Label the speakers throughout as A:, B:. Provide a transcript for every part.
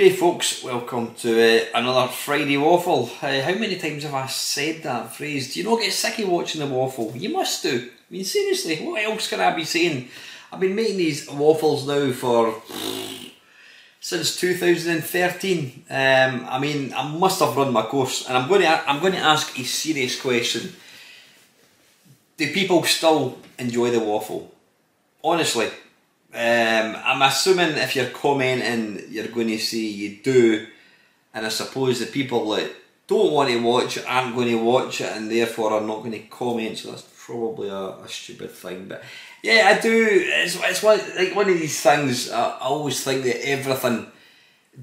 A: Okay, folks, welcome to uh, another Friday Waffle. Uh, how many times have I said that phrase? Do you not get sick of watching the waffle? You must do. I mean, seriously, what else can I be saying? I've been making these waffles now for since 2013. Um, I mean, I must have run my course, and I'm going to I'm going to ask a serious question. Do people still enjoy the waffle? Honestly, um, I'm assuming if you're commenting, you're going to say you do, and I suppose the people that don't want to watch it aren't going to watch it, and therefore are not going to comment. So that's probably a, a stupid thing. But yeah, I do. It's, it's one like one of these things. I, I always think that everything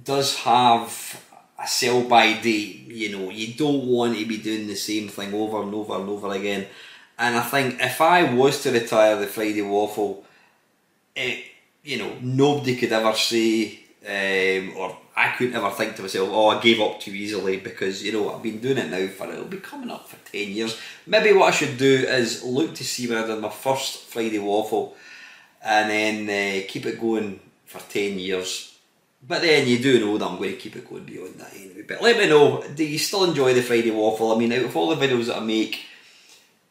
A: does have a sell by date. You know, you don't want to be doing the same thing over and over and over again. And I think if I was to retire the Friday Waffle it, you know, nobody could ever say, um, or I couldn't ever think to myself, oh, I gave up too easily because, you know, I've been doing it now for, it'll be coming up for 10 years. Maybe what I should do is look to see when I did my first Friday waffle and then uh, keep it going for 10 years. But then you do know that I'm going to keep it going beyond that anyway. But let me know, do you still enjoy the Friday waffle? I mean, out of all the videos that I make,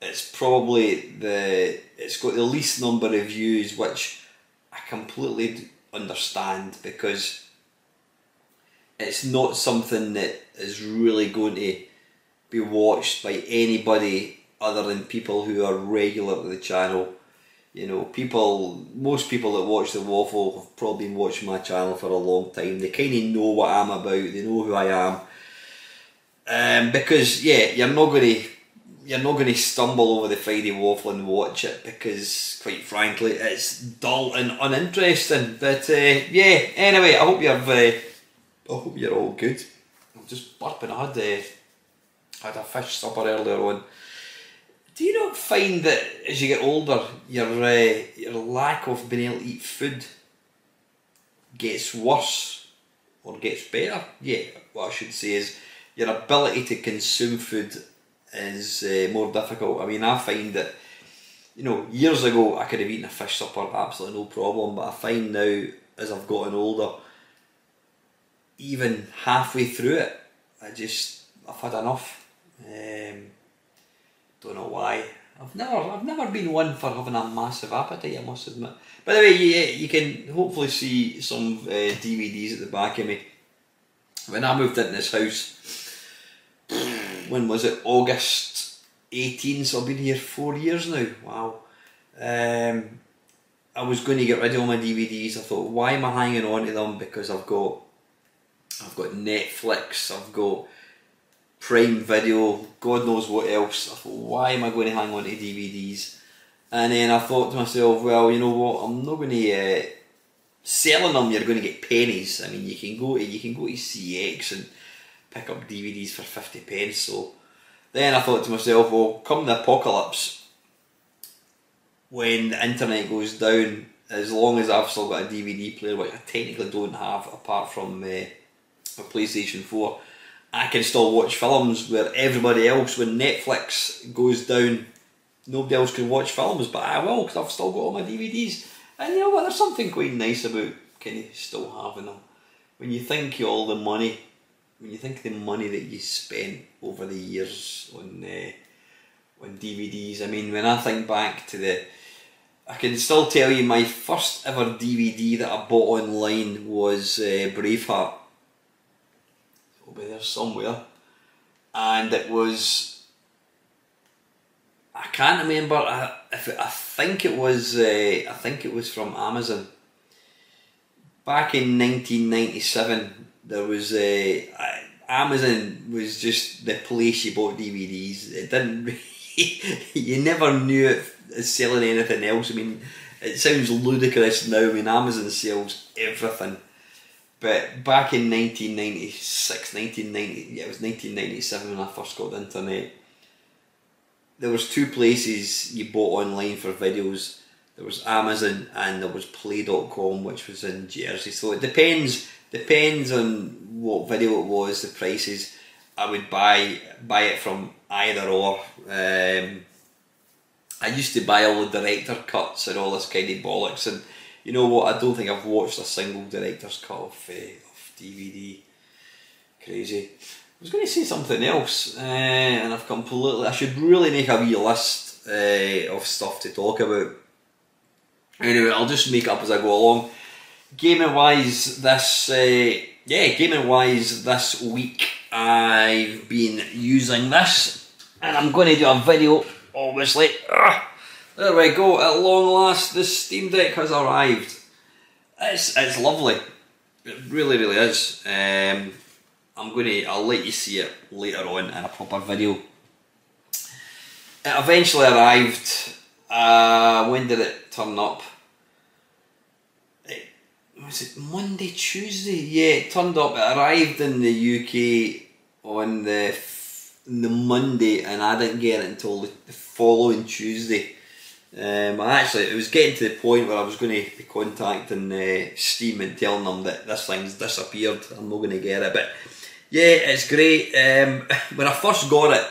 A: it's probably the, it's got the least number of views, which I completely understand because it's not something that is really going to be watched by anybody other than people who are regular to the channel. You know, people, most people that watch the waffle have probably been watching my channel for a long time. They kind of know what I'm about. They know who I am. Um, because yeah, you're not going to you're not going to stumble over the Friday waffle and watch it because, quite frankly, it's dull and uninteresting. But uh, yeah, anyway, I hope you're. Uh, I hope you're all good. I'm just burping. I had uh, had a fish supper earlier on. Do you not find that as you get older, your uh, your lack of being able to eat food gets worse or gets better? Yeah, what I should say is your ability to consume food is uh, more difficult. I mean, I find that, you know, years ago I could have eaten a fish supper absolutely no problem, but I find now as I've gotten older, even halfway through it, I just I've had enough. Um, don't know why. I've never I've never been one for having a massive appetite. I must admit. By the way, you, you can hopefully see some uh, DVDs at the back of me. When I moved into this house, when was it? August 18, so I've been here four years now. Wow. Um, I was going to get rid of all my DVDs. I thought, why am I hanging on to them? Because I've got, I've got Netflix, I've got Prime Video, God knows what else. I thought, why am I going to hang on to DVDs? And then I thought to myself, well, you know what? I'm not going to uh, selling them. You're going to get pennies. I mean, you can go to you can go to CeX and pick up DVDs for 50 pence. So Then I thought to myself, well, come the apocalypse, when the internet goes down, as long as I've still got a DVD player, which I technically don't have apart from uh, a PlayStation 4, I can still watch films where everybody else, when Netflix goes down, nobody else can watch films, but I will because I've still got all my DVDs. And you know what? There's something quite nice about kind of still having them. When you think of all the money, when you think of the money that you spent over the years on uh, on DVDs. I mean, when I think back to the, I can still tell you my first ever DVD that I bought online was uh, Braveheart. It'll be there somewhere, and it was I can't remember I, if it, I think it was uh, I think it was from Amazon. Back in 1997, there was a Amazon was just the place you bought DVDs. It didn't. you never knew it selling anything else. I mean, it sounds ludicrous now. I mean, Amazon sells everything. But back in 1996, 1990, yeah, it was 1997 when I first got the internet there was two places you bought online for videos. There was Amazon and there was Play.com, which was in Jersey. So it depends depends on what video it was, the prices. I would buy buy it from either or. Um, I used to buy all the director cuts and all this kind of bollocks, and you know what? I don't think I've watched a single director's cut of, uh, of DVD. Crazy. I was going to say something else, uh, and I've completely. I should really make a wee list uh, of stuff to talk about. Anyway, I'll just make up as I go along. Gaming wise, this uh, yeah, gaming wise this week I've been using this, and I'm going to do a video. Obviously, Ugh. there we go. At long last, the Steam Deck has arrived. It's it's lovely. It really, really is. Um, I'm going to, I'll let you see it later on in a proper video. It eventually arrived, uh, when did it turn up? Was it Monday, Tuesday? Yeah, it turned up, it arrived in the UK on the, the Monday and I didn't get it until the, the following Tuesday. Um, I actually, it was getting to the point where I was going to be contacting uh, Steam and telling them that this thing's disappeared. I'm not going to get it, but yeah, it's great. Um, when I first got it,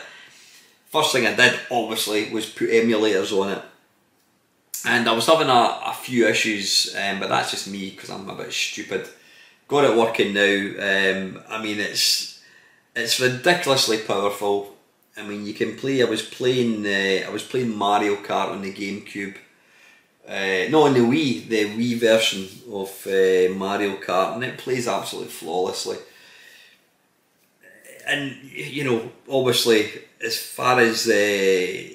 A: first thing I did obviously was put emulators on it, and I was having a, a few issues, um, but that's just me because I'm a bit stupid. Got it working now. Um, I mean, it's it's ridiculously powerful. I mean, you can play. I was playing. Uh, I was playing Mario Kart on the GameCube. Uh, not on the Wii, the Wii version of uh, Mario Kart, and it plays absolutely flawlessly and you know, obviously, as far as uh,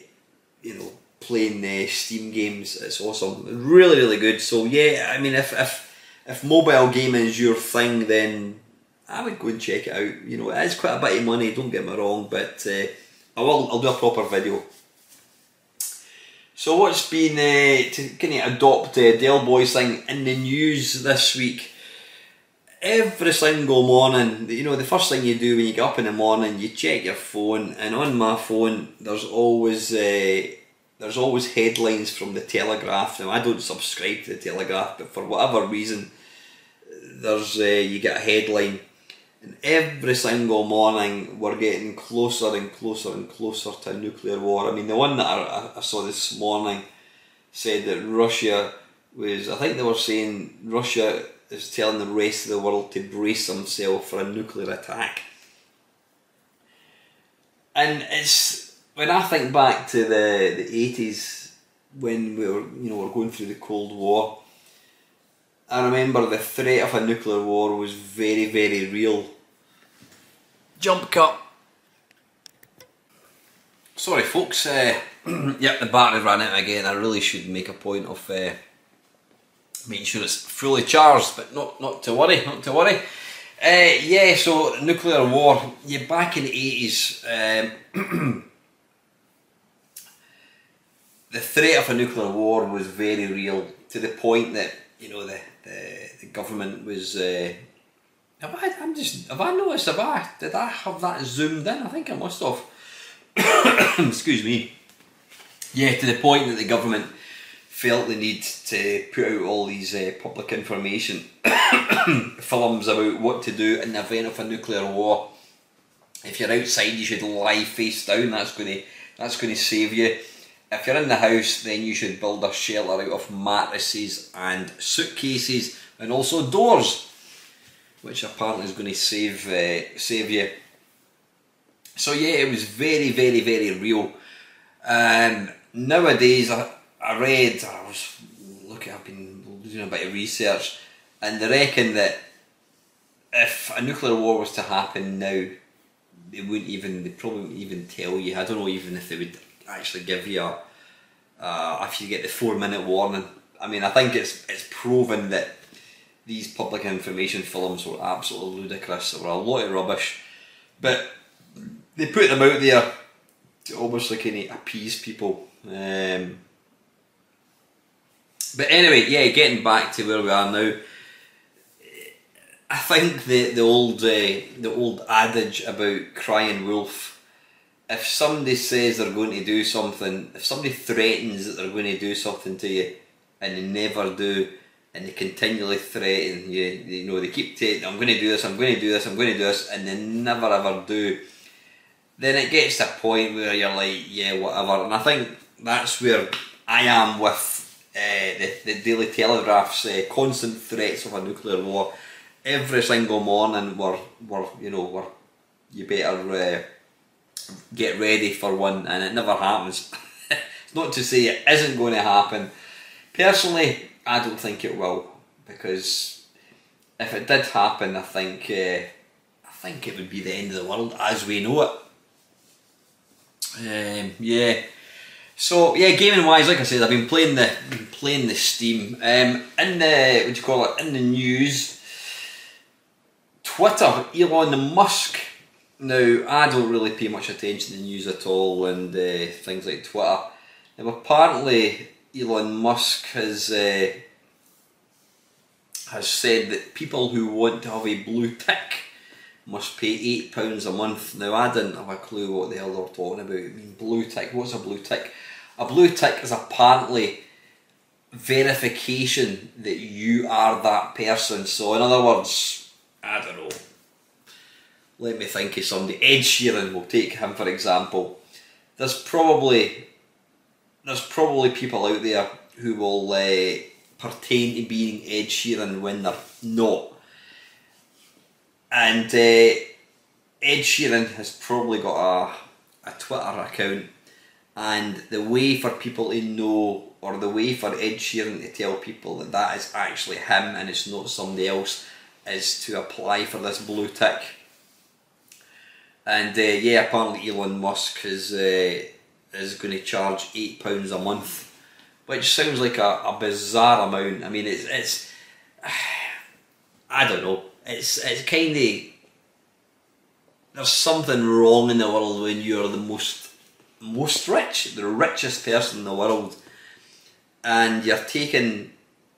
A: you know, playing the Steam games, it's awesome. Really, really good. So yeah, I mean, if if if mobile gaming is your thing, then I would go and check it out. You know, it is quite a bit of money. Don't get me wrong, but uh, I will. I'll do a proper video. So what's been uh, to kind of adopt uh, Dell Boy's thing in the news this week? every single morning, you know, the first thing you do when you get up in the morning, you check your phone, and on my phone, there's always uh, there's always headlines from the Telegraph. Now, I don't subscribe to the Telegraph, but for whatever reason, there's uh, you get a headline, and every single morning we're getting closer and closer and closer to nuclear war. I mean, the one that I, I saw this morning said that Russia was, I think they were saying Russia is telling the rest of the world to brace themselves for a nuclear attack. And it's when I think back to the the eighties when we were you know we were going through the Cold War. I remember the threat of a nuclear war was very very real. Jump cut. Sorry, folks. Uh, yep, the battery ran out again. I really should make a point of. Uh, making sure it's fully charged, but not not to worry, not to worry. Uh, yeah, so nuclear war. You're back in the eighties. Um, the threat of a nuclear war was very real to the point that you know the the, the government was. Uh, have I? I'm just. Have I noticed? Have I? Did I have that zoomed in? I think I must have. excuse me. Yeah, to the point that the government felt the need to put out all these uh, public information films about what to do in the event of a nuclear war. If you're outside, you should lie face down. That's going to that's going to save you. If you're in the house, then you should build a shelter out of mattresses and suitcases, and also doors, which apparently is going to save uh, save you. So yeah, it was very, very, very real. Um, nowadays, I, I read, I was looking, I've been doing a bit of research, and they reckon that if a nuclear war was to happen now, they wouldn't even, they probably wouldn't even tell you. I don't know even if they would actually give you a, uh, if you get the four minute warning. I mean, I think it's it's proven that these public information films were absolutely ludicrous. They were a lot of rubbish, but they put them out there to almost like any appease people. Um, but anyway, yeah, getting back to where we are now. I think the the old uh, the old adage about crying wolf. If somebody says they're going to do something, if somebody threatens that they're going to do something to you, and they never do, and they continually threaten you, you know, they keep saying, "I'm going to do this, I'm going to do this, I'm going to do this," and they never ever do. Then it gets to a point where you're like, "Yeah, whatever," and I think that's where I am with uh, the the Daily Telegraph's uh, constant threats of a nuclear war every single morning we're, we're you know we're you better uh, get ready for one and it never happens not to say it isn't going to happen personally I don't think it will because if it did happen I think uh, I think it would be the end of the world as we know it um, yeah so yeah, gaming wise, like I said, I've been playing the been playing the Steam. Um, in the what do you call it? In the news, Twitter, Elon Musk. Now, I don't really pay much attention to the news at all and uh, things like Twitter. Now, apparently, Elon Musk has uh, has said that people who want to have a blue tick must pay eight pounds a month. Now, I didn't have a clue what the hell they were talking about. I mean, blue tick. What's a blue tick? A blue tick is apparently verification that you are that person. So, in other words, I don't know. Let me think of somebody. Ed Sheeran, we'll take him for example. There's probably there's probably people out there who will uh, pertain to being Ed Sheeran when they're not. And uh, Ed Sheeran has probably got a, a Twitter account, and the way for people to know, or the way for Ed Sheeran to tell people that that is actually him and it's not somebody else, is to apply for this blue tick. And uh, yeah, apparently Elon Musk is uh, is going to charge eight pounds a month, which sounds like a, a bizarre amount. I mean, it's it's I don't know. It's it's kind of there's something wrong in the world when you're the most most rich, the richest person in the world, and you're taking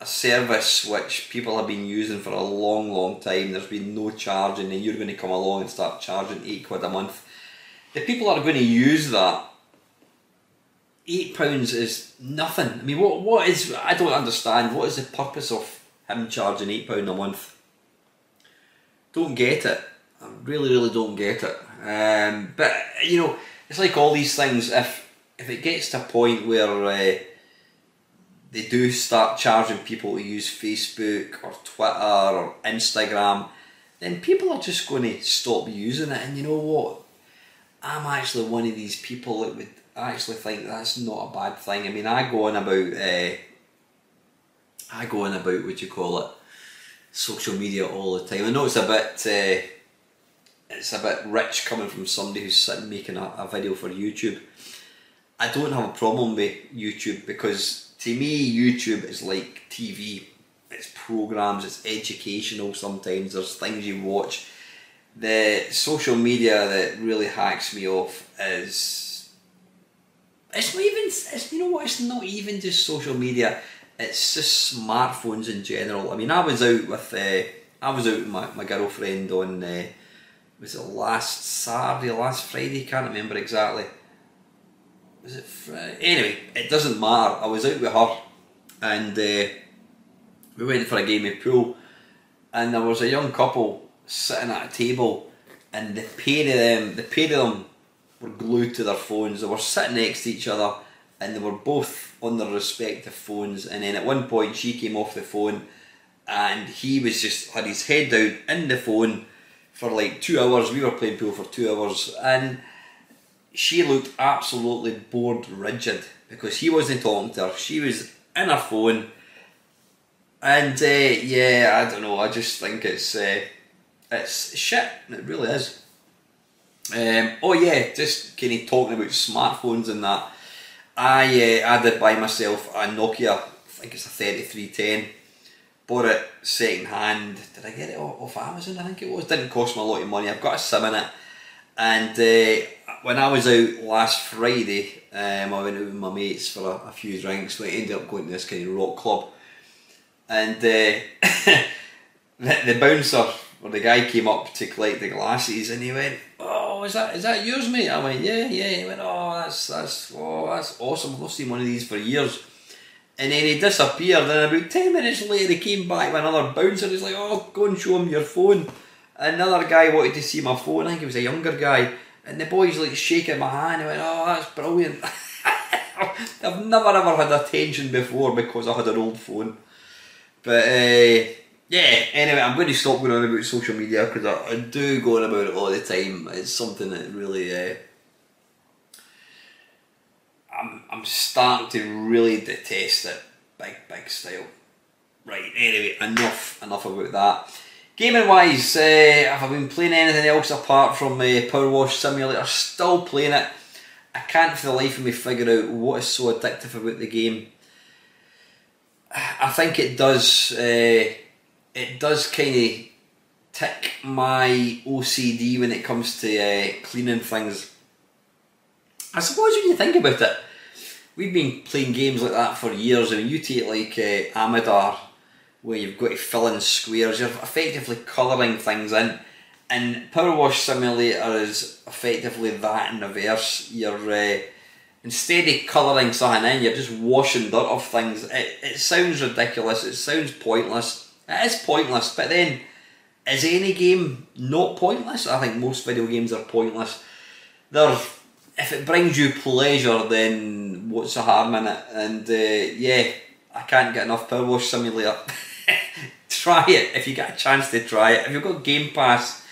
A: a service which people have been using for a long, long time. There's been no charging, and you're going to come along and start charging eight quid a month. The people are going to use that eight pounds is nothing. I mean, what what is? I don't understand. What is the purpose of him charging eight pound a month? Don't get it. I really, really don't get it. Um, but you know, it's like all these things. If if it gets to a point where uh, they do start charging people to use Facebook or Twitter or Instagram, then people are just going to stop using it. And you know what? I'm actually one of these people that would actually think that's not a bad thing. I mean, I go on about, uh, I go on about what you call it, social media all the time. I know it's a bit, uh, it's a bit rich coming from somebody who's sitting making a, a video for YouTube. I don't have a problem with YouTube because to me, YouTube is like TV. It's programs, it's educational sometimes, there's things you watch. The social media that really hacks me off is. It's not even. It's, you know what? It's not even just social media. It's just smartphones in general. I mean, I was out with. Uh, I was out with my, my girlfriend on. Uh, was it last Saturday, last Friday? Can't remember exactly. Was it Friday? Anyway, it doesn't matter. I was out with her, and uh, we went for a game of pool, and there was a young couple sitting at a table, and the pair of them, the pair of them, were glued to their phones. They were sitting next to each other, and they were both on their respective phones. And then at one point, she came off the phone, and he was just had his head down in the phone for like two hours. We were playing pool for two hours, and she looked absolutely bored rigid because he wasn't talking to her. She was in her phone. And uh, yeah, I don't know. I just think it's uh, it's shit. It really is. Um, oh yeah, just kind of talking about smartphones and that. I uh, I did buy myself a Nokia. I think it's a thirty three ten. Bought it second hand. Did I get it off Amazon? I think it was. Didn't cost me a lot of money. I've got a sim in it. And uh, when I was out last Friday, um, I went out with my mates for a, a few drinks. We ended up going to this kind of rock club, and uh, the, the bouncer or the guy came up to collect the glasses, and he went, "Oh, is that is that yours, mate?" I went, "Yeah, yeah." He went, "Oh, that's that's oh, that's awesome. I've not seen one of these for years." And then he disappeared, and about 10 minutes later, he came back with another bouncer. He's like, Oh, go and show him your phone. Another guy wanted to see my phone. I think he was a younger guy. And the boy's like shaking my hand. I went, Oh, that's brilliant. I've never ever had attention before because I had an old phone. But uh, yeah, anyway, I'm going to stop going on about social media because I, I, do go on about it all the time. It's something that really. Uh, I'm, I'm starting to really detest it. Big, big style. Right, anyway, enough enough about that. Gaming wise, uh, have I been playing anything else apart from uh, Power Wash Simulator? Still playing it. I can't for the life of me figure out what is so addictive about the game. I think it does. Uh, it does kind of tick my OCD when it comes to uh, cleaning things. I suppose when you think about it, we've been playing games like that for years. I mean, you take like uh, Amidar, where you've got to fill in squares, you're effectively colouring things in. And Power Wash Simulator is effectively that in reverse. You're uh, instead of colouring something in, you're just washing dirt off things. It, it sounds ridiculous. It sounds pointless. It is pointless, but then is any game not pointless? I think most video games are pointless. They're if it brings you pleasure, then what's the harm in it? And uh, yeah, I can't get enough Power Wash Simulator. try it if you get a chance to try it. If you've got Game Pass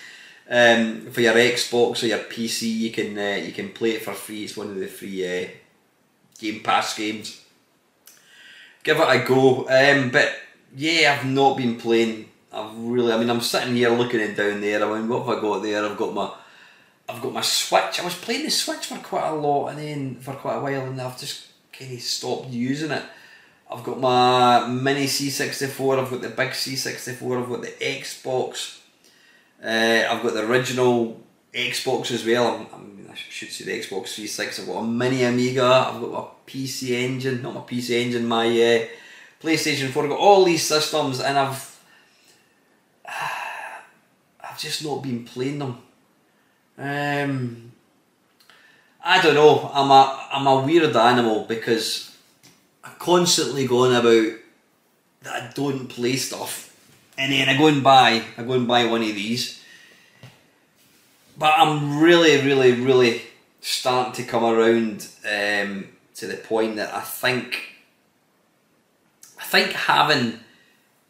A: um, for your Xbox or your PC, you can uh, you can play it for free. It's one of the free uh, Game Pass games. Give it a go. Um, but yeah, I've not been playing. I've really. I mean, I'm sitting here looking it down there. I mean, what have I got there? I've got my I've got my Switch. I was playing the Switch for quite a lot, and then for quite a while, and I've just kind of stopped using it. I've got my mini C64. I've got the big C64. I've got the Xbox. Uh, I've got the original Xbox as well. I'm, I'm, i should say the Xbox 360. I've got a mini Amiga. I've got my PC Engine, not my PC Engine, my uh, PlayStation 4. I've got all these systems, and I've I've just not been playing them. Um, I don't know. I'm a I'm a weird animal because constantly going about that I don't play stuff, and then I go and buy I go and buy one of these. But I'm really, really, really starting to come around um, to the point that I think I think having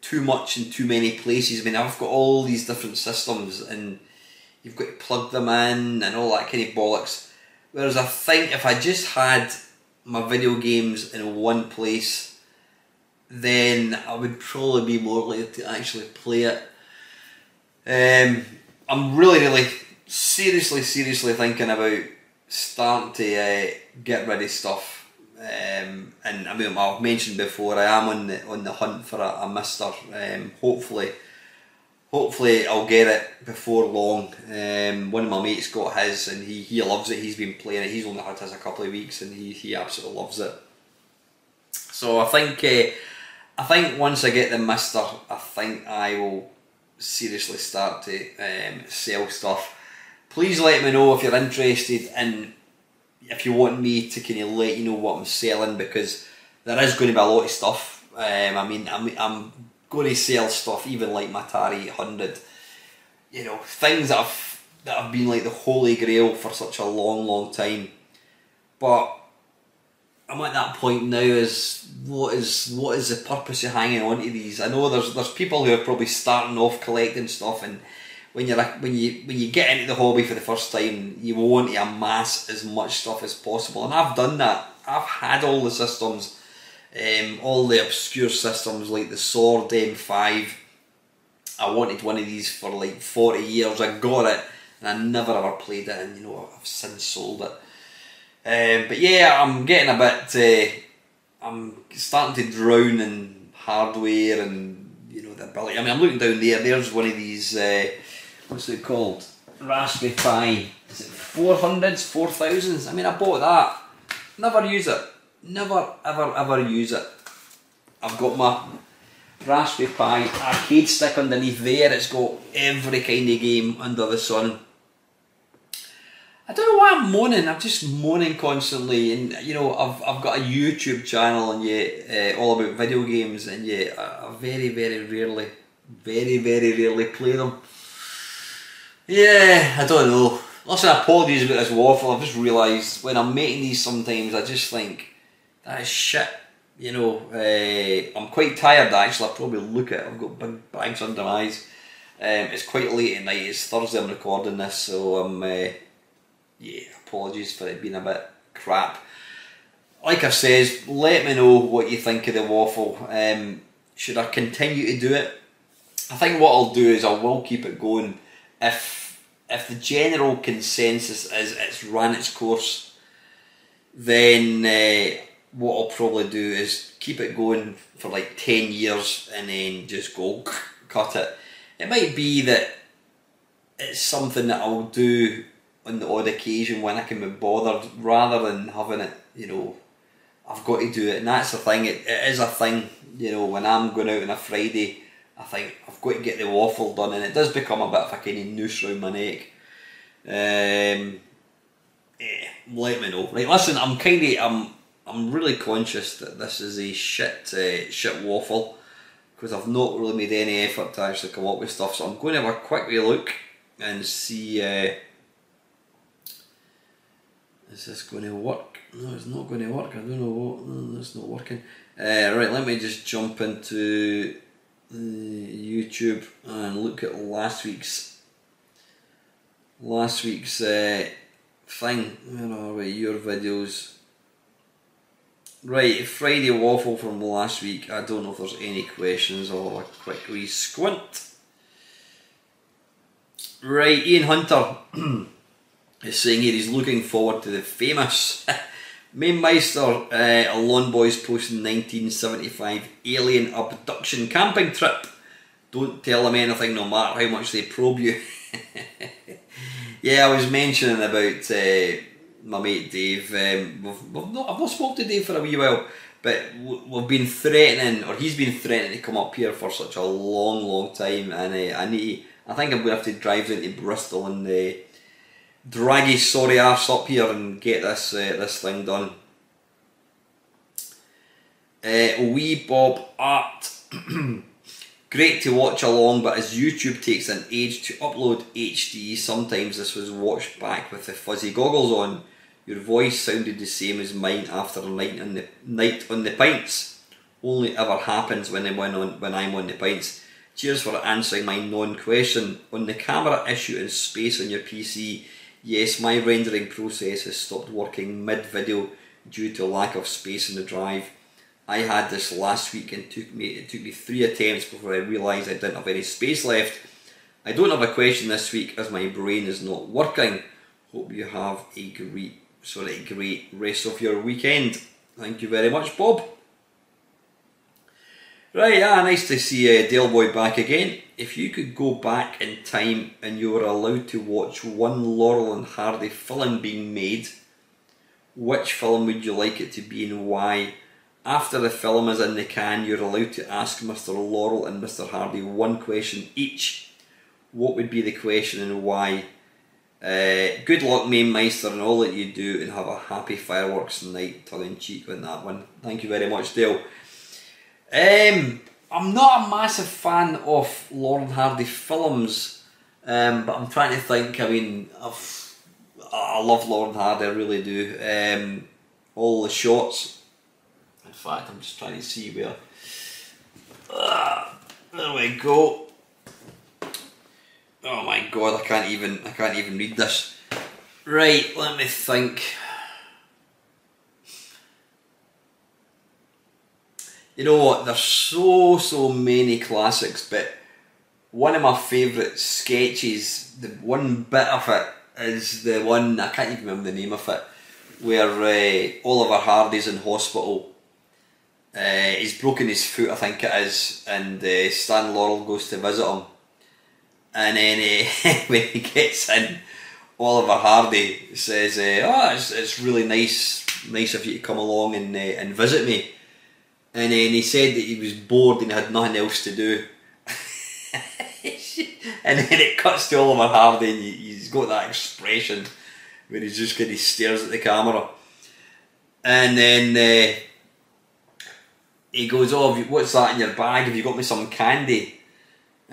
A: too much in too many places. I mean, I've got all these different systems and you've got to plug them in and all that kind of bollocks. Whereas I think if I just had my video games in one place, then I would probably be more likely to actually play it. Um, I'm really, really seriously, seriously thinking about starting to uh, get of stuff. Um, and I mean, I've mentioned before, I am on the on the hunt for a, a Mister. Um, hopefully, hopefully I'll get it before long. Um, one of my mates got his and he, he loves it. He's been playing it. He's only had his a couple of weeks and he, he absolutely loves it. So I think uh, I think once I get the Mister, I think I will seriously start to um, sell stuff. Please let me know if you're interested and if you want me to kind of let you know what I'm selling because there is going to be a lot of stuff. Um, I mean, I'm, I'm going to sell stuff even like my Atari 800. You know, things that have that have been like the holy grail for such a long, long time. But I'm at that point now. Is what is what is the purpose of hanging on to these? I know there's there's people who are probably starting off collecting stuff, and when you're when you when you get into the hobby for the first time, you want to amass as much stuff as possible, and I've done that. I've had all the systems, um, all the obscure systems like the Sord M5. I wanted one of these for like forty years. I got it, and I never ever played it, and you know I've since sold it. Um, but yeah, I'm getting a bit. Uh, I'm starting to drown in hardware and you know the ability. I mean, I'm looking down there. There's one of these. Uh, what's it called? Raspberry Pi. Is it four hundreds, four thousands? I mean, I bought that. Never use it. Never, ever, ever use it. I've got my Raspberry Pi arcade stick underneath there. It's got every kind of game under the sun. I don't know why I'm moaning. I'm just moaning constantly, and you know, I've I've got a YouTube channel, and yet uh, all about video games, and yet I, very very rarely, very very rarely play them. Yeah, I don't know. Listen, apologies about this waffle. I've just realised when I'm making these sometimes, I just think that is shit. You know, uh, I'm quite tired actually. I probably look at it. I've got big bags under my eyes. Um, it's quite late at night. It's Thursday. I'm recording this, so I'm. Uh, yeah, apologies for it being a bit crap. Like I've says, let me know what you think of the waffle. Um, should I continue to do it? I think what I'll do is I will keep it going if if the general consensus is it's run its course. Then uh, what I'll probably do is keep it going for like ten years and then just go cut it. It might be that it's something that I'll do on the odd occasion when I can be bothered rather than having it, you know, I've got to do it. And that's the thing, it, it is a thing, you know, when I'm going out on a Friday, I think I've got to get the waffle done and it does become a bit of a kind of noose round my neck. Um, yeah, let me know. Right, listen, I'm kind of, I'm, I'm really conscious that this is a shit, uh, shit waffle because I've not really made any effort to actually come up with stuff. So I'm going to have a quick wee look and see. Uh, is this going to work? No, it's not going to work. I don't know what. No, that's not working. Uh, right, let me just jump into YouTube and look at last week's last week's uh, thing. Where are we? Your videos. Right, Friday waffle from last week. I don't know if there's any questions. I'll have a quick wee squint. Right, Ian Hunter. is saying here he's looking forward to the famous Mainmeister uh, Lawn Boys posting 1975 alien abduction camping trip. Don't tell them anything no matter how much they probe you. yeah, I was mentioning about uh, my mate Dave. Um, we've, we've not, I've not spoken to Dave for a wee while, but we've been threatening, or he's been threatening to come up here for such a long, long time, and uh, I need. I think I'm going to have to drive into Bristol and uh, drag his sorry ass up here and get this uh, this thing done. Uh, wee Bob Art. Great to watch along, but as YouTube takes an age to upload HD, sometimes this was watched back with the fuzzy goggles on. Your voice sounded the same as mine after a night on the night on the pints. Only ever happens when I'm on when I'm on the pints. Cheers for answering my non-question on the camera issue and space on your PC. Yes, my rendering process has stopped working mid-video due to lack of space in the drive. I had this last week and took me it took me three attempts before I realised I didn't have any space left. I don't have a question this week as my brain is not working. Hope you have a great sorry, a great rest of your weekend. Thank you very much, Bob. Right, yeah, nice to see uh, Dale Boy back again. If you could go back in time and you were allowed to watch one Laurel and Hardy film being made, which film would you like it to be and why? After the film is in the can, you're allowed to ask Mr. Laurel and Mr. Hardy one question each. What would be the question and why? Uh, good luck, Main Meister, and all that you do, and have a happy fireworks night, tongue in cheek on that one. Thank you very much, Dale. Um, I'm not a massive fan of Laurel and Hardy films, um, but I'm trying to think. I mean, I've, I love Laurel and Hardy, I really do. Um, all the shots. In fact, I'm just trying to see where. Ah, there we go. Oh my god, I can't even I can't even read this. Right, let me think. You know what? There's so so many classics, but one of my favourite sketches, the one bit of it is the one I can't even remember the name of it, where uh, Oliver Hardy's in hospital. Uh, he's broken his foot, I think it is, and uh, Stan Laurel goes to visit him and then uh, when he gets in, Oliver Hardy says, uh, "Oh, it's, it's really nice, nice of you to come along and uh, and visit me." And then he said that he was bored and had nothing else to do. and then it cuts to Oliver Hardy, and he's got that expression where he's just kind of stares at the camera. And then uh, he goes, "Oh, what's that in your bag? Have you got me some candy?"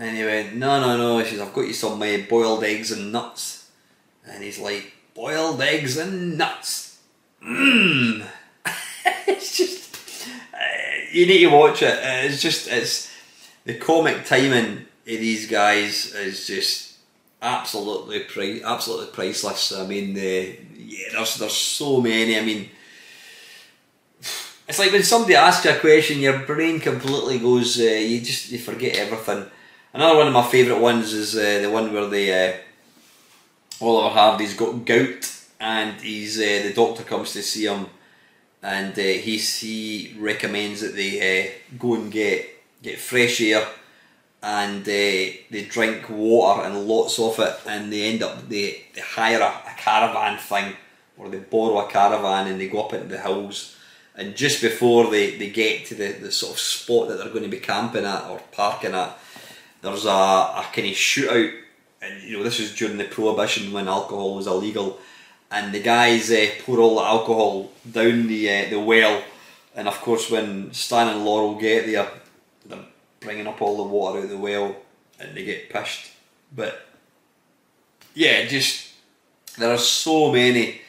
A: And he went, no, no, no. She says, I've got you some uh, boiled eggs and nuts. And he's like, boiled eggs and nuts. Mmm. it's just, uh, you need to watch it. Uh, it's just, it's, the comic timing of these guys is just absolutely, pri- absolutely priceless. I mean, yeah, there's, there's so many. I mean, it's like when somebody asks you a question, your brain completely goes, uh, you just, you forget everything. Another one of my favourite ones is uh, the one where the uh, Oliver Hardy's got gout and he's uh, the doctor comes to see him and uh, he he recommends that they uh, go and get get fresh air and uh, they drink water and lots of it and they end up they, they hire a, a caravan thing or they borrow a caravan and they go up into the hills and just before they, they get to the, the sort of spot that they're going to be camping at or parking at there's a, a kind of shootout, and you know this was during the prohibition when alcohol was illegal, and the guys uh, pour all the alcohol down the uh, the well, and of course when Stan and Laurel get there, they're bringing up all the water out of the well, and they get pished. But yeah, just there are so many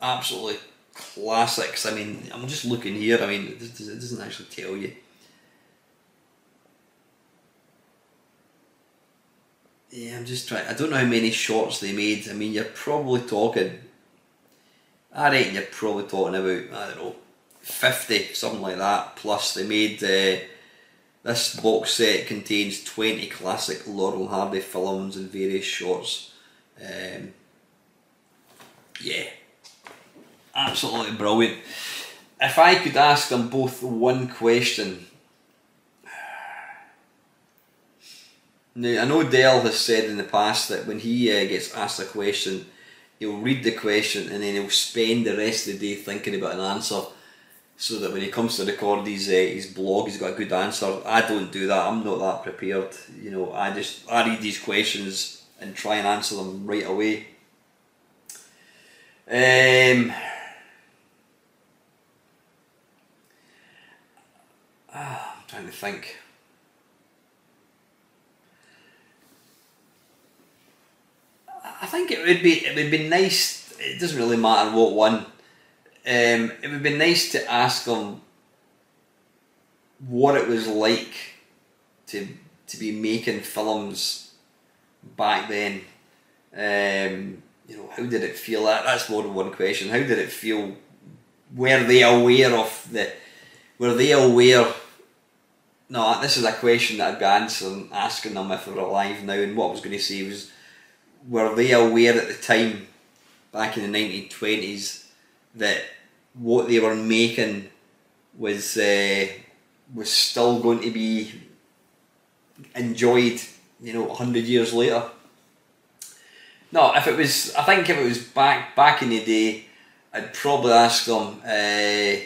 A: absolutely classics. I mean, I'm just looking here. I mean, it doesn't actually tell you. Yeah, I'm just trying. I don't know how many shots they made. I mean, you're probably talking. I reckon you're probably talking about I don't know, fifty something like that. Plus, they made uh, this box set contains twenty classic Laurel Hardy films and various shorts. Um, yeah, absolutely brilliant. If I could ask them both one question, Now, I know Dale has said in the past that when he uh, gets asked a question, he'll read the question and then he'll spend the rest of the day thinking about an answer so that when he comes to record his, uh, his blog, he's got a good answer. I don't do that, I'm not that prepared. You know, I just I read these questions and try and answer them right away. Um, ah, I'm trying to think. I think it would be it would be nice. It doesn't really matter what one. Um, it would be nice to ask them what it was like to to be making films back then. Um, you know, how did it feel? That that's more than one question. How did it feel? Were they aware of the? Were they aware? No, this is a question that I'd be answering, asking them if they were alive now. And what I was going to say was, were they aware at the time, back in the 1920s, that what they were making was uh, was still going to be enjoyed, you know, hundred years later? No, if it was, I think if it was back back in the day, I'd probably ask them uh,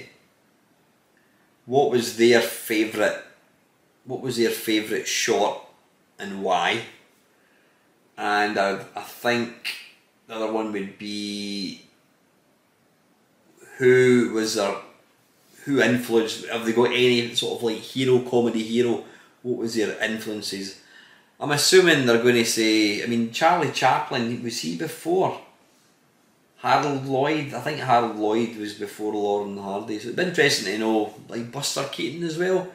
A: what was their favourite, what was their favourite shot and why and I, I think the other one would be who was their who influenced have they got any sort of like hero comedy hero? What was their influences? I'm assuming they're going to say I mean Charlie Chaplin was he before Harold Lloyd? I think Harold Lloyd was before Laurel and Hardy. So it'd be interesting to know like Buster Keaton as well.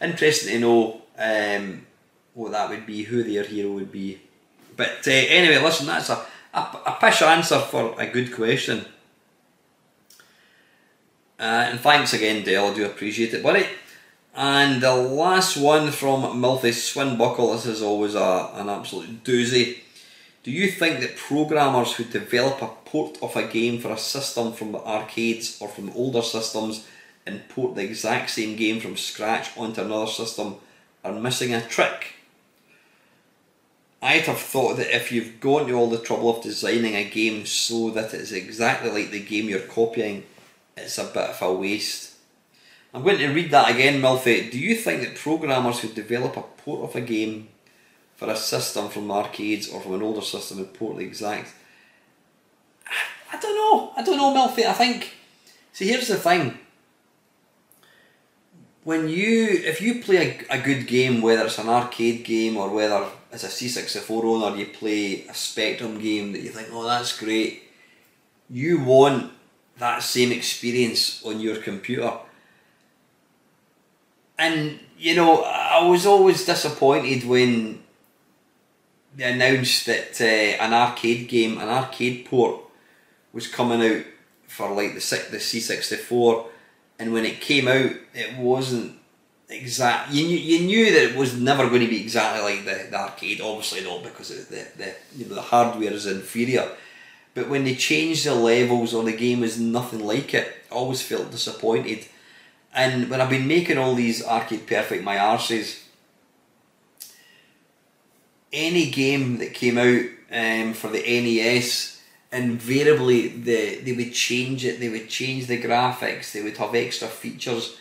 A: Interesting to know um, what that would be who their hero would be but uh, anyway listen that's a, a, a pish answer for a good question uh, and thanks again, Dale. I do appreciate it, buddy. And the last one from Milthy Swinbuckle. This is always a, an absolute doozy. Do you think that programmers who develop a port of a game for a system from the arcades or from older systems and port the exact same game from scratch onto another system are missing a trick? I'd have thought that if you've gone to all the trouble of designing a game so that it's exactly like the game you're copying, it's a bit of a waste. I'm going to read that again, Milfy. Do you think that programmers who develop a port of a game for a system from arcades or from an older system would port the exact? I don't know. I don't know, Milfy. I think. See, here's the thing. When you, if you play a, a good game, whether it's an arcade game or whether as a C64 owner you play a Spectrum game that you think, oh, that's great, you want that same experience on your computer. And you know, I was always disappointed when they announced that uh, an arcade game, an arcade port, was coming out for like the the C sixty four, and when it came out, it wasn't exact. You knew, you knew that it was never going to be exactly like the, the arcade. Obviously not because the the you know the hardware is inferior but when they changed the levels or the game was nothing like it, I always felt disappointed. And when I've been making all these Arcade Perfect My Arses, any game that came out um, for the NES, invariably the, they would change it, they would change the graphics, they would have extra features.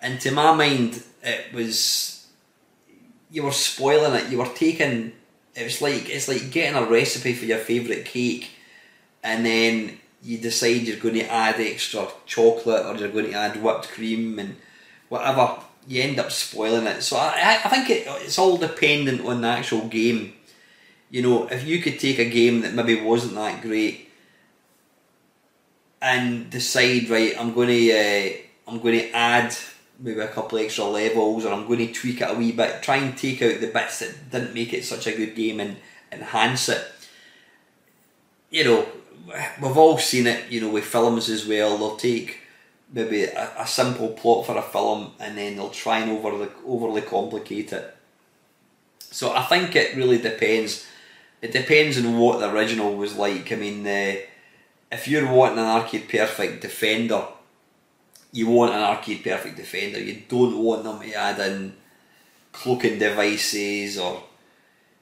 A: And to my mind, it was you were spoiling it. You were taking it was like it's like getting a recipe for your favourite cake and then you decide you're going to add extra chocolate or you're going to add whipped cream and whatever, you end up spoiling it. So I, I think it, it's all dependent on the actual game. You know, if you could take a game that maybe wasn't that great and decide, right, I'm going to, uh, I'm going to add maybe a couple extra levels or I'm going to tweak it a wee bit, try and take out the bits that didn't make it such a good game and enhance it. You know, we've all seen it, you know, with films as well. They'll take maybe a, a simple plot for a film and then they'll try and overly overly complicate it. So I think it really depends. It depends on what the original was like. I mean, uh, if you're wanting an arcade perfect defender, you want an arcade perfect defender. You don't want them to add in cloaking devices or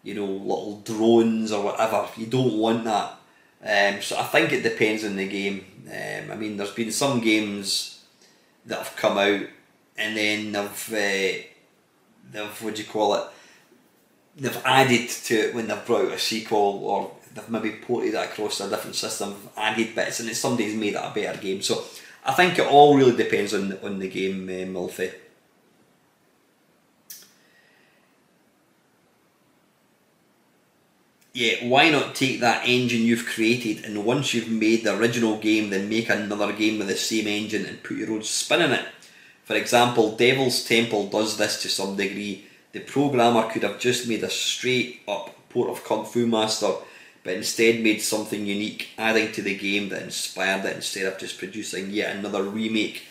A: you know little drones or whatever. You don't want that. Um, so I think it depends on the game. Um, I mean, there's been some games that have come out and then they've uh, they've what do you call it? They've added to it when they've brought out a sequel or they've maybe ported it across a different system, added bits, and it's somebody's made it a better game. So I think it all really depends on on the game, uh, Milfy. yeah, why not take that engine you've created and once you've made the original game, then make another game with the same engine and put your own spin in it? For example, Devil's Temple does this to some degree. The programmer could have just made a straight up port of Kung Fu Master, but instead made something unique, adding to the game that inspired it instead of just producing yet another remake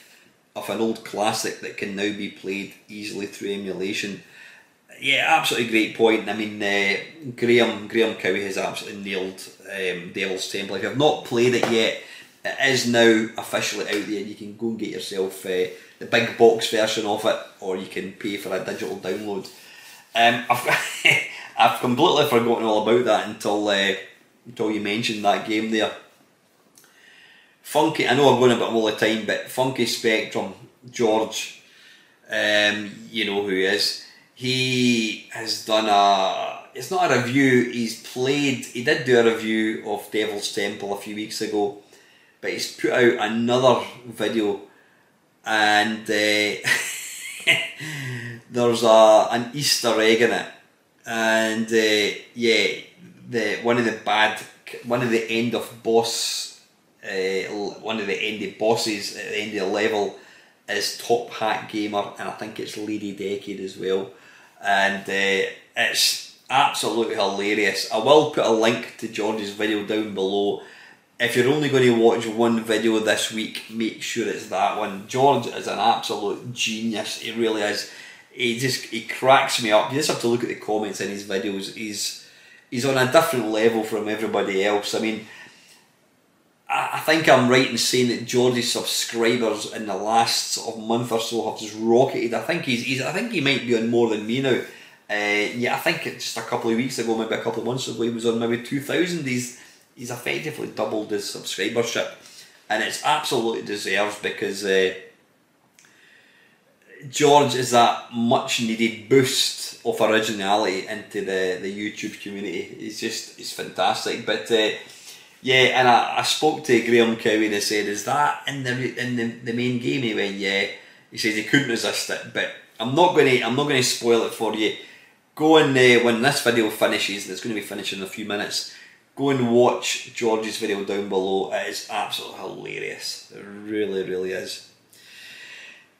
A: of an old classic that can now be played easily through emulation yeah, absolutely great point. I mean, uh, Graham Graham Cowie has absolutely nailed um, Devil's Temple. If you have not played it yet, it is now officially out there. You can go and get yourself uh, the big box version of it, or you can pay for a digital download. Um, I've, I've completely forgotten all about that until uh, until you mentioned that game there. Funky, I know I'm going about all the time, but Funky Spectrum, George, um, you know who he is he has done a it's not a review. He's played. He did do a review of Devil's Temple a few weeks ago, but he's put out another video, and uh, there's a an Easter egg in it, and uh, yeah, the one of the bad, one of the end of boss, uh, one of the end of bosses at the end of the level is Top Hat Gamer, and I think it's Lady Decade as well, and uh, it's absolutely hilarious. I will put a link to George's video down below. If you're only going to watch one video this week, make sure it's that one. George is an absolute genius. He really is. He just he cracks me up. You just have to look at the comments in his videos. He's he's on a different level from everybody else. I mean, I, I think I'm right in saying that George's subscribers in the last sort of month or so have just rocketed. I think he's, he's I think he might be on more than me now. Uh, yeah, I think just a couple of weeks ago, maybe a couple of months ago, he was on maybe two thousand. He's he's effectively doubled his subscribership, and it's absolutely deserved because uh, George is that much needed boost of originality into the, the YouTube community. He's just he's fantastic. But uh, yeah, and I, I spoke to Graham Cowie and he said, "Is that in the in the, the main game?" He went, "Yeah." He says he couldn't resist it, but I'm not to I'm not to spoil it for you. Go and uh, when this video finishes, it's going to be finishing in a few minutes. Go and watch George's video down below. It is absolutely hilarious. It really, really is.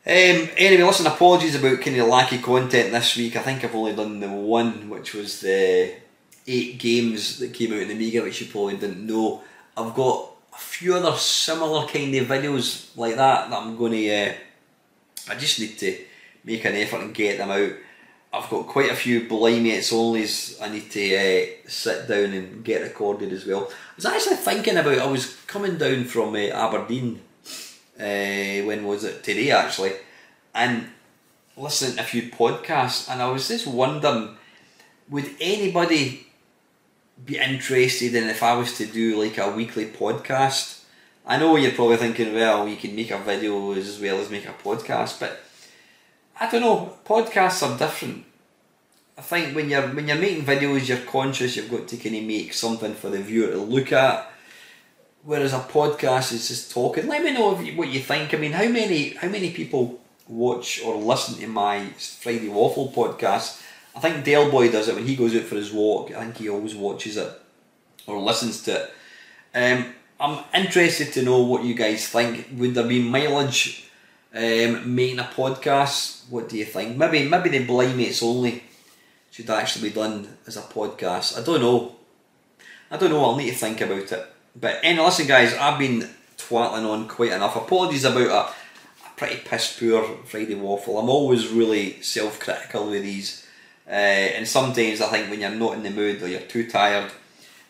A: Um, anyway, listen, apologies about kind of lacky content this week. I think I've only done the one, which was the eight games that came out in the Amiga, which you probably didn't know. I've got a few other similar kind of videos like that that I'm going to. Uh, I just need to make an effort and get them out. I've got quite a few Blimey It's Onlys I need to uh, sit down and get recorded as well. I was actually thinking about, I was coming down from uh, Aberdeen, uh, when was it? Today actually, and listening to a few podcasts, and I was just wondering, would anybody be interested in if I was to do like a weekly podcast? I know you're probably thinking, well, you can make a video as well as make a podcast, but I don't know. Podcasts are different. I think when you're when you're making videos, you're conscious. You've got to kind of make something for the viewer to look at. Whereas a podcast is just talking. Let me know you, what you think. I mean, how many how many people watch or listen to my Friday Waffle podcast? I think Dale Boy does it when he goes out for his walk. I think he always watches it or listens to it. Um, I'm interested to know what you guys think. Would there be mileage um, making a podcast, what do you think? Maybe maybe the Blimey It's Only should actually be done as a podcast. I don't know. I don't know. I'll need to think about it. But anyway, listen, guys. I've been twattling on quite enough. Apologies about a, a pretty piss poor Friday waffle. I'm always really self critical with these, uh, and sometimes I think when you're not in the mood or you're too tired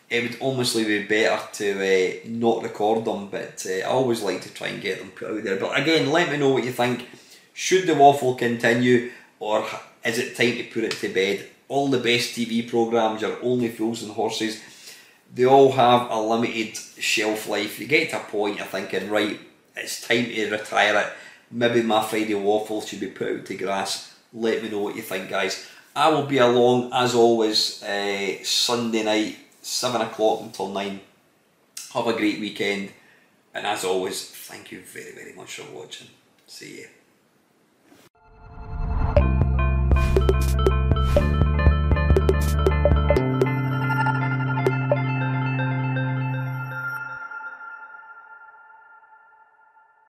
A: it would almost be better to uh, not record them, but uh, I always like to try and get them put out there. But again, let me know what you think. Should the waffle continue, or is it time to put it to bed? All the best TV programs are only fools and horses. They all have a limited shelf life. You get to a point you're thinking, right, it's time to retire it. Maybe my Friday waffle should be put out to grass. Let me know what you think, guys. I will be along as always uh, Sunday night 7 o'clock until 9. Have a great weekend, and as always, thank you very, very much for watching. See you.